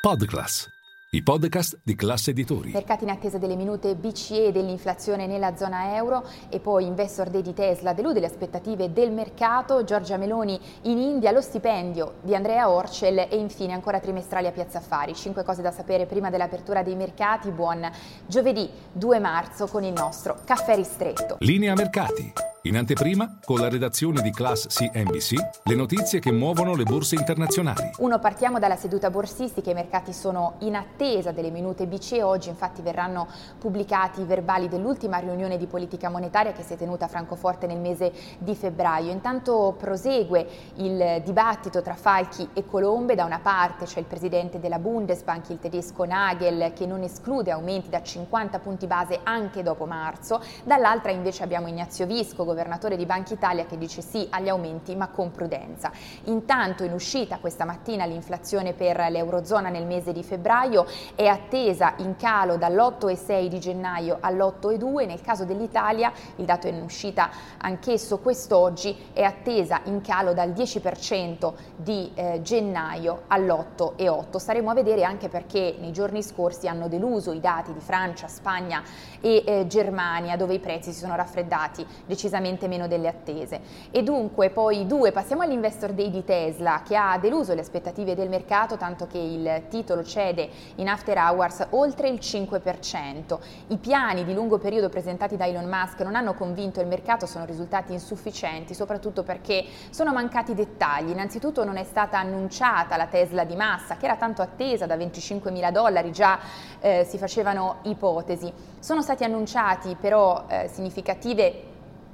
Podclass, i podcast di classe editori. Mercati in attesa delle minute BCE dell'inflazione nella zona euro e poi Investor Day di Tesla delude le aspettative del mercato, Giorgia Meloni in India, lo stipendio di Andrea Orcel e infine ancora trimestrali a Piazza Affari. Cinque cose da sapere prima dell'apertura dei mercati. Buon giovedì 2 marzo con il nostro caffè ristretto. Linea mercati. In anteprima, con la redazione di Class CNBC, le notizie che muovono le borse internazionali. Uno, partiamo dalla seduta borsistica, i mercati sono in attesa delle minute BCE, oggi infatti verranno pubblicati i verbali dell'ultima riunione di politica monetaria che si è tenuta a Francoforte nel mese di febbraio. Intanto prosegue il dibattito tra Falchi e Colombe, da una parte c'è il presidente della Bundesbank, il tedesco Nagel, che non esclude aumenti da 50 punti base anche dopo marzo, dall'altra invece abbiamo Ignazio Visco, governatore di Banca Italia, che dice sì agli aumenti ma con prudenza. Intanto in uscita questa mattina l'inflazione per l'Eurozona nel mese di febbraio è attesa in calo dall'8,6 di gennaio all'8,2, nel caso dell'Italia il dato è in uscita anch'esso quest'oggi è attesa in calo dal 10% di eh, gennaio all'8,8. Staremo a vedere anche perché nei giorni scorsi hanno deluso i dati di Francia, Spagna e eh, Germania dove i prezzi si sono raffreddati decisamente decisamente meno delle attese. E dunque poi due, passiamo all'investor day di Tesla che ha deluso le aspettative del mercato tanto che il titolo cede in after hours oltre il 5%. I piani di lungo periodo presentati da Elon Musk non hanno convinto il mercato, sono risultati insufficienti soprattutto perché sono mancati dettagli. Innanzitutto non è stata annunciata la Tesla di massa che era tanto attesa da 25 mila dollari, già eh, si facevano ipotesi. Sono stati annunciati però eh, significative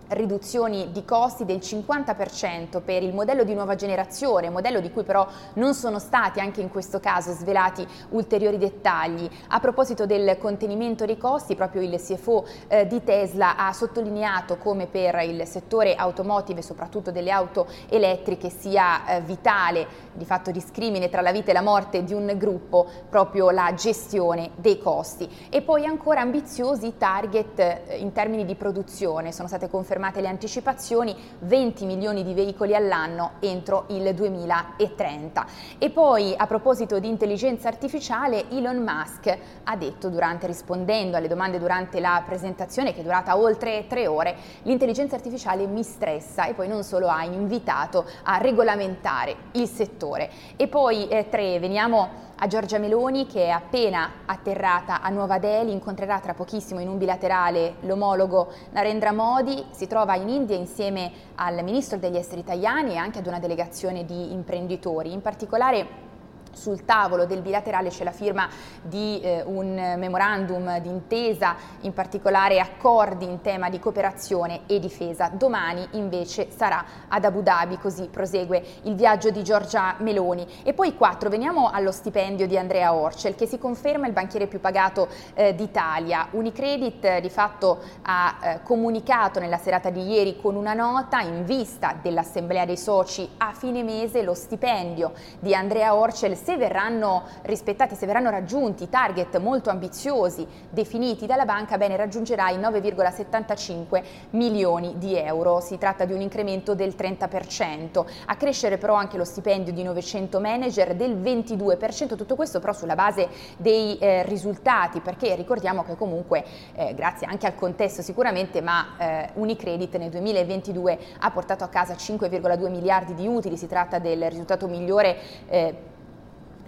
riduzioni di costi del 50% per il modello di nuova generazione, modello di cui però non sono stati anche in questo caso svelati ulteriori dettagli. A proposito del contenimento dei costi, proprio il CFO eh, di Tesla ha sottolineato come per il settore automotive, soprattutto delle auto elettriche, sia eh, vitale, di fatto discrimine tra la vita e la morte di un gruppo, proprio la gestione dei costi. E poi ancora ambiziosi target eh, in termini di produzione, sono state confermate confermate le anticipazioni, 20 milioni di veicoli all'anno entro il 2030. E poi a proposito di intelligenza artificiale, Elon Musk ha detto durante, rispondendo alle domande durante la presentazione che è durata oltre tre ore, l'intelligenza artificiale mi stressa e poi non solo ha invitato a regolamentare il settore. E poi eh, tre, veniamo a Giorgia Meloni che è appena atterrata a Nuova Delhi, incontrerà tra pochissimo in un bilaterale l'omologo Narendra Modi, si trova in India insieme al ministro degli esteri italiani e anche ad una delegazione di imprenditori, in particolare sul tavolo del bilaterale c'è la firma di eh, un memorandum d'intesa, in particolare accordi in tema di cooperazione e difesa. Domani invece sarà ad Abu Dhabi, così prosegue il viaggio di Giorgia Meloni. E poi quattro, veniamo allo stipendio di Andrea Orcel, che si conferma il banchiere più pagato eh, d'Italia. Unicredit eh, di fatto ha eh, comunicato nella serata di ieri con una nota in vista dell'assemblea dei soci a fine mese lo stipendio di Andrea Orcel se verranno rispettati, se verranno raggiunti target molto ambiziosi definiti dalla banca, bene, raggiungerà i 9,75 milioni di euro. Si tratta di un incremento del 30%. A crescere però anche lo stipendio di 900 manager del 22%, tutto questo però sulla base dei eh, risultati, perché ricordiamo che comunque, eh, grazie anche al contesto sicuramente, ma eh, Unicredit nel 2022 ha portato a casa 5,2 miliardi di utili, si tratta del risultato migliore eh,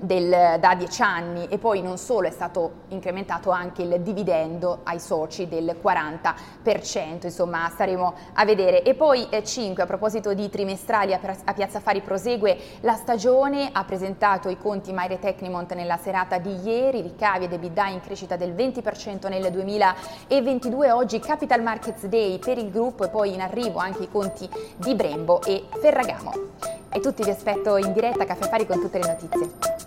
del, da dieci anni e poi non solo è stato incrementato anche il dividendo ai soci del 40%, insomma staremo a vedere. E poi eh, 5, a proposito di trimestrali a, a, Piazza Fari prosegue la stagione, ha presentato i conti Maire Tecnimont nella serata di ieri, ricavi ed EBITDA in crescita del 20% nel 2022, oggi Capital Markets Day per il gruppo e poi in arrivo anche i conti di Brembo e Ferragamo. E tutti vi aspetto in diretta a Caffè Fari con tutte le notizie.